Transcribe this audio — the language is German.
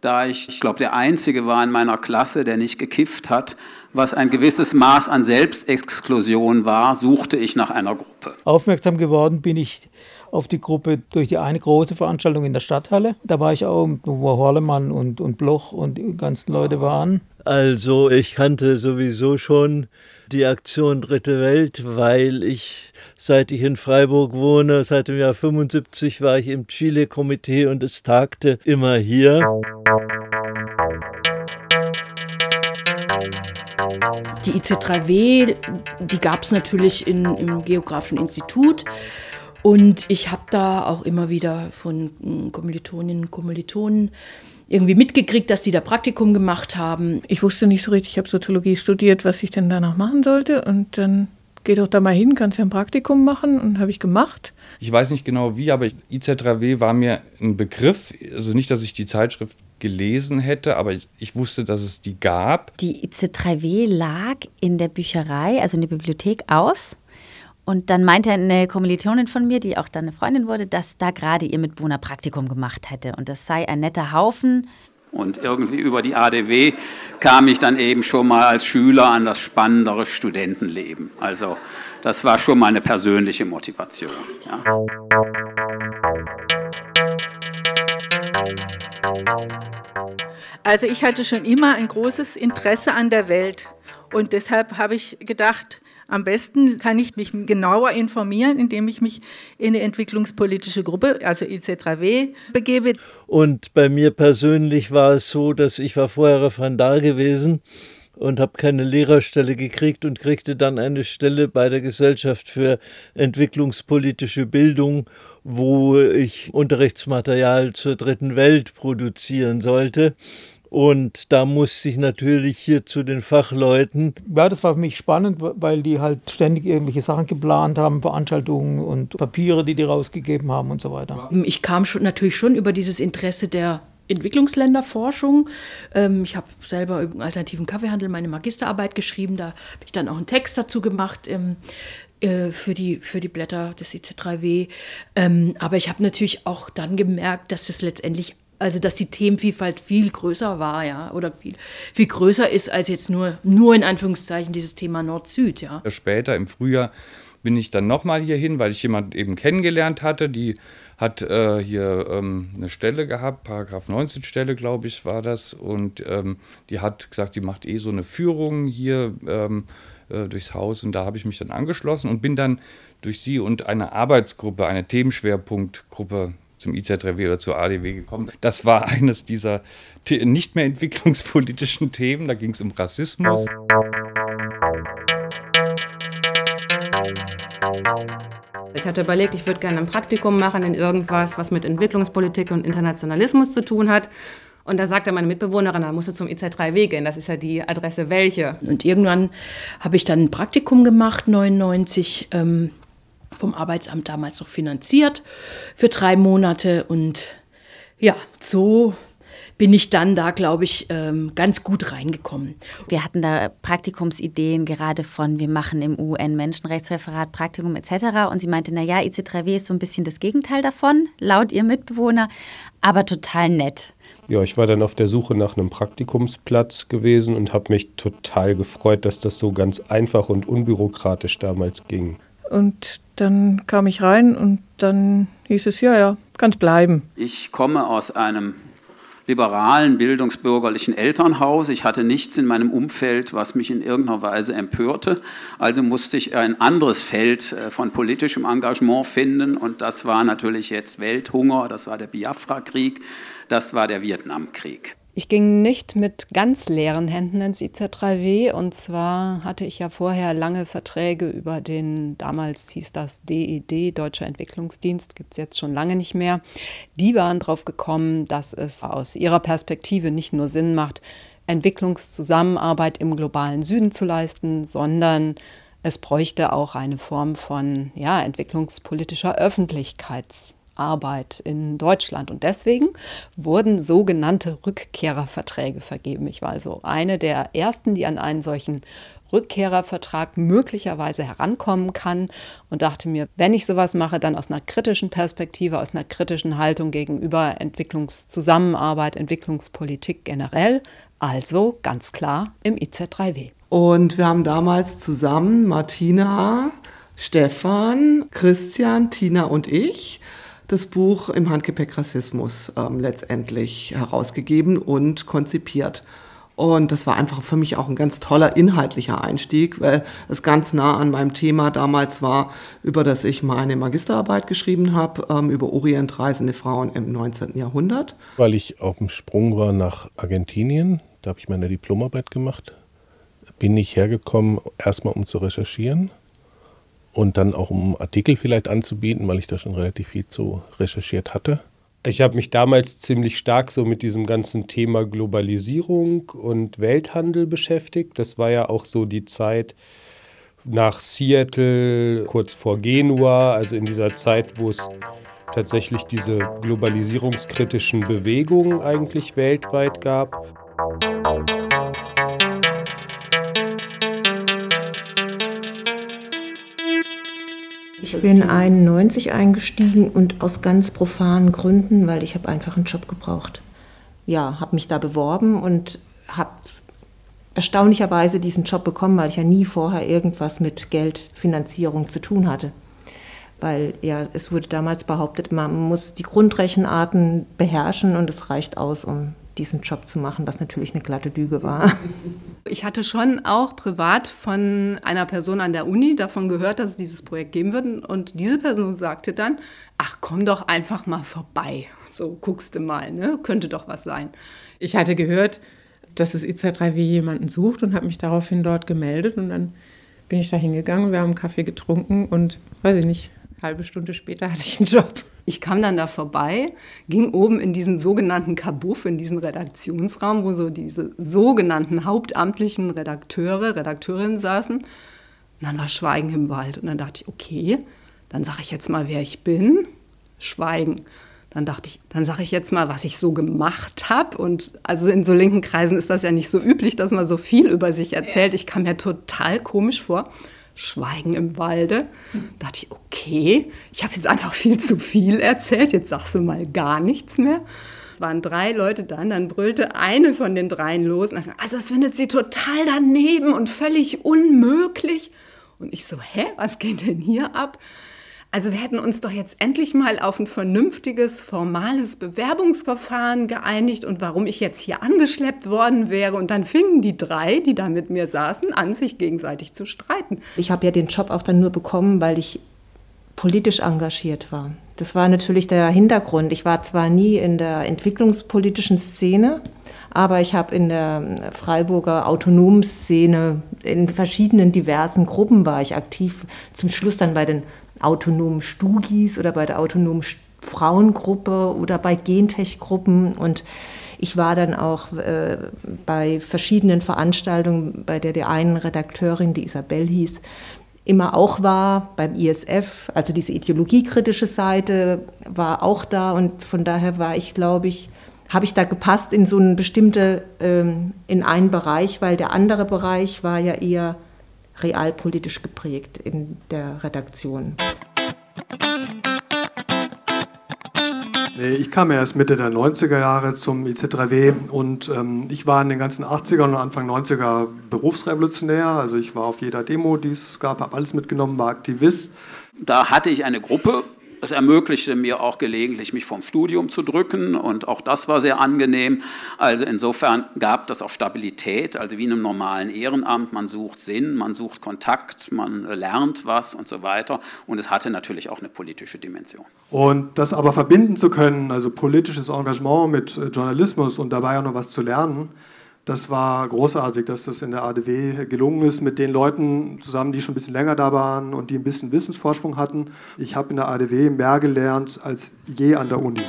da ich, ich glaube, der Einzige war in meiner Klasse, der nicht gekifft hat, was ein gewisses Maß an Selbstexklusion war, suchte ich nach einer Gruppe. Aufmerksam geworden bin ich auf die Gruppe durch die eine große Veranstaltung in der Stadthalle. Da war ich auch, wo Horlemann und, und Bloch und die ganzen Leute waren. Also ich kannte sowieso schon die Aktion Dritte Welt, weil ich, seit ich in Freiburg wohne, seit dem Jahr 75 war ich im Chile-Komitee und es tagte immer hier. Die IC3W, die gab es natürlich in, im Geografischen Institut. Und ich habe da auch immer wieder von hm, Kommilitoninnen und Kommilitonen irgendwie mitgekriegt, dass die da Praktikum gemacht haben. Ich wusste nicht so richtig, ich habe Soziologie studiert, was ich denn danach machen sollte. Und dann geh doch da mal hin, kannst ja ein Praktikum machen. Und habe ich gemacht. Ich weiß nicht genau wie, aber IZ3W war mir ein Begriff. Also nicht, dass ich die Zeitschrift gelesen hätte, aber ich, ich, wusste, dass es die gab. Die IC3W lag in der Bücherei, also in der Bibliothek aus. Und dann meinte eine Kommilitonin von mir, die auch dann eine Freundin wurde, dass da gerade ihr Mitbewohner Praktikum gemacht hätte. Und das sei ein netter Haufen. Und irgendwie über die ADW kam ich dann eben schon mal als Schüler an das spannendere Studentenleben. Also das war schon mal eine persönliche Motivation. Ja. Also ich hatte schon immer ein großes Interesse an der Welt. Und deshalb habe ich gedacht, am besten kann ich mich genauer informieren, indem ich mich in eine entwicklungspolitische Gruppe, also IC3W, begebe. Und bei mir persönlich war es so, dass ich war vorher Referendar gewesen und habe keine Lehrerstelle gekriegt und kriegte dann eine Stelle bei der Gesellschaft für entwicklungspolitische Bildung, wo ich Unterrichtsmaterial zur dritten Welt produzieren sollte. Und da musste ich natürlich hier zu den Fachleuten. Ja, das war für mich spannend, weil die halt ständig irgendwelche Sachen geplant haben, Veranstaltungen und Papiere, die die rausgegeben haben und so weiter. Ich kam schon, natürlich schon über dieses Interesse der Entwicklungsländerforschung. Ähm, ich habe selber über alternativen Kaffeehandel meine Magisterarbeit geschrieben. Da habe ich dann auch einen Text dazu gemacht. Ähm, äh, für die, für die Blätter des IC3W. Ähm, aber ich habe natürlich auch dann gemerkt, dass es letztendlich also dass die Themenvielfalt viel größer war, ja, oder viel, viel größer ist als jetzt nur, nur in Anführungszeichen dieses Thema Nord-Süd, ja. Später im Frühjahr bin ich dann nochmal hier hin, weil ich jemanden eben kennengelernt hatte, die hat äh, hier ähm, eine Stelle gehabt, Paragraph 19 Stelle, glaube ich, war das, und ähm, die hat gesagt, die macht eh so eine Führung hier ähm, äh, durchs Haus und da habe ich mich dann angeschlossen und bin dann durch sie und eine Arbeitsgruppe, eine Themenschwerpunktgruppe zum IZ3W oder zur ADW gekommen. Das war eines dieser nicht mehr entwicklungspolitischen Themen. Da ging es um Rassismus. Ich hatte überlegt, ich würde gerne ein Praktikum machen in irgendwas, was mit Entwicklungspolitik und Internationalismus zu tun hat. Und da sagte meine Mitbewohnerin, da musst du zum IZ3W gehen, das ist ja die Adresse welche. Und irgendwann habe ich dann ein Praktikum gemacht, 99, ähm, vom Arbeitsamt damals noch finanziert für drei Monate. Und ja, so bin ich dann da, glaube ich, ähm, ganz gut reingekommen. Wir hatten da Praktikumsideen gerade von, wir machen im UN-Menschenrechtsreferat Praktikum etc. Und sie meinte, naja, IC3W ist so ein bisschen das Gegenteil davon, laut ihr Mitbewohner, aber total nett. Ja, ich war dann auf der Suche nach einem Praktikumsplatz gewesen und habe mich total gefreut, dass das so ganz einfach und unbürokratisch damals ging. Und dann kam ich rein und dann hieß es, ja, ja, kannst bleiben. Ich komme aus einem liberalen, bildungsbürgerlichen Elternhaus. Ich hatte nichts in meinem Umfeld, was mich in irgendeiner Weise empörte. Also musste ich ein anderes Feld äh, von politischem Engagement finden. Und das war natürlich jetzt Welthunger, das war der Biafra-Krieg, das war der Vietnamkrieg. Ich ging nicht mit ganz leeren Händen ins IZ3W und zwar hatte ich ja vorher lange Verträge über den, damals hieß das DED, Deutscher Entwicklungsdienst, gibt es jetzt schon lange nicht mehr. Die waren drauf gekommen, dass es aus ihrer Perspektive nicht nur Sinn macht, Entwicklungszusammenarbeit im globalen Süden zu leisten, sondern es bräuchte auch eine Form von ja, entwicklungspolitischer Öffentlichkeits Arbeit in Deutschland. Und deswegen wurden sogenannte Rückkehrerverträge vergeben. Ich war also eine der ersten, die an einen solchen Rückkehrervertrag möglicherweise herankommen kann und dachte mir, wenn ich sowas mache, dann aus einer kritischen Perspektive, aus einer kritischen Haltung gegenüber Entwicklungszusammenarbeit, Entwicklungspolitik generell, also ganz klar im IZ3W. Und wir haben damals zusammen Martina, Stefan, Christian, Tina und ich das Buch im Handgepäck Rassismus ähm, letztendlich herausgegeben und konzipiert. Und das war einfach für mich auch ein ganz toller inhaltlicher Einstieg, weil es ganz nah an meinem Thema damals war, über das ich meine Magisterarbeit geschrieben habe, ähm, über orientreisende Frauen im 19. Jahrhundert. Weil ich auf dem Sprung war nach Argentinien, da habe ich meine Diplomarbeit gemacht, bin ich hergekommen, erstmal um zu recherchieren und dann auch um Artikel vielleicht anzubieten, weil ich da schon relativ viel zu recherchiert hatte. Ich habe mich damals ziemlich stark so mit diesem ganzen Thema Globalisierung und Welthandel beschäftigt. Das war ja auch so die Zeit nach Seattle, kurz vor Genua, also in dieser Zeit, wo es tatsächlich diese globalisierungskritischen Bewegungen eigentlich weltweit gab. Ich bin 91 eingestiegen und aus ganz profanen Gründen, weil ich habe einfach einen Job gebraucht. Ja, habe mich da beworben und habe erstaunlicherweise diesen Job bekommen, weil ich ja nie vorher irgendwas mit Geldfinanzierung zu tun hatte. Weil ja, es wurde damals behauptet, man muss die Grundrechenarten beherrschen und es reicht aus, um diesen Job zu machen, was natürlich eine glatte Lüge war. Ich hatte schon auch privat von einer Person an der Uni davon gehört, dass es dieses Projekt geben würde. Und diese Person sagte dann, ach komm doch einfach mal vorbei. So guckst du mal, ne? könnte doch was sein. Ich hatte gehört, dass das IZ3W jemanden sucht und habe mich daraufhin dort gemeldet. Und dann bin ich da hingegangen, wir haben Kaffee getrunken und weiß ich nicht, halbe Stunde später hatte ich einen Job. Ich kam dann da vorbei, ging oben in diesen sogenannten Kabuff, in diesen Redaktionsraum, wo so diese sogenannten hauptamtlichen Redakteure, Redakteurinnen saßen. Und dann war Schweigen im Wald. Und dann dachte ich, okay, dann sage ich jetzt mal, wer ich bin. Schweigen. Dann dachte ich, dann sage ich jetzt mal, was ich so gemacht habe. Und also in so linken Kreisen ist das ja nicht so üblich, dass man so viel über sich erzählt. Ich kam mir total komisch vor. Schweigen im Walde. Da dachte ich, okay, ich habe jetzt einfach viel zu viel erzählt, jetzt sagst du mal gar nichts mehr. Es waren drei Leute da, dann brüllte eine von den dreien los. Und also das findet sie total daneben und völlig unmöglich. Und ich so, hä, was geht denn hier ab? Also wir hätten uns doch jetzt endlich mal auf ein vernünftiges, formales Bewerbungsverfahren geeinigt und warum ich jetzt hier angeschleppt worden wäre. Und dann fingen die drei, die da mit mir saßen, an, sich gegenseitig zu streiten. Ich habe ja den Job auch dann nur bekommen, weil ich politisch engagiert war. Das war natürlich der Hintergrund. Ich war zwar nie in der entwicklungspolitischen Szene, aber ich habe in der Freiburger autonomen Szene in verschiedenen diversen Gruppen war ich aktiv. Zum Schluss dann bei den autonomen Stugis oder bei der autonomen Frauengruppe oder bei Gentech-Gruppen. Und ich war dann auch äh, bei verschiedenen Veranstaltungen, bei der der einen Redakteurin, die Isabel hieß, immer auch war, beim ISF, also diese ideologiekritische Seite war auch da. Und von daher war ich, glaube ich, habe ich da gepasst in so eine bestimmte, ähm, in einen Bereich, weil der andere Bereich war ja eher realpolitisch geprägt in der Redaktion. Ich kam erst Mitte der 90er Jahre zum IC3W und ähm, ich war in den ganzen 80er und Anfang 90er berufsrevolutionär. Also ich war auf jeder Demo, die es gab, habe alles mitgenommen, war Aktivist. Da hatte ich eine Gruppe es ermöglichte mir auch gelegentlich, mich vom Studium zu drücken und auch das war sehr angenehm. Also insofern gab das auch Stabilität, also wie in einem normalen Ehrenamt. Man sucht Sinn, man sucht Kontakt, man lernt was und so weiter. Und es hatte natürlich auch eine politische Dimension. Und das aber verbinden zu können, also politisches Engagement mit Journalismus und dabei auch noch was zu lernen, das war großartig, dass das in der ADW gelungen ist, mit den Leuten zusammen, die schon ein bisschen länger da waren und die ein bisschen Wissensvorsprung hatten. Ich habe in der ADW mehr gelernt als je an der Uni.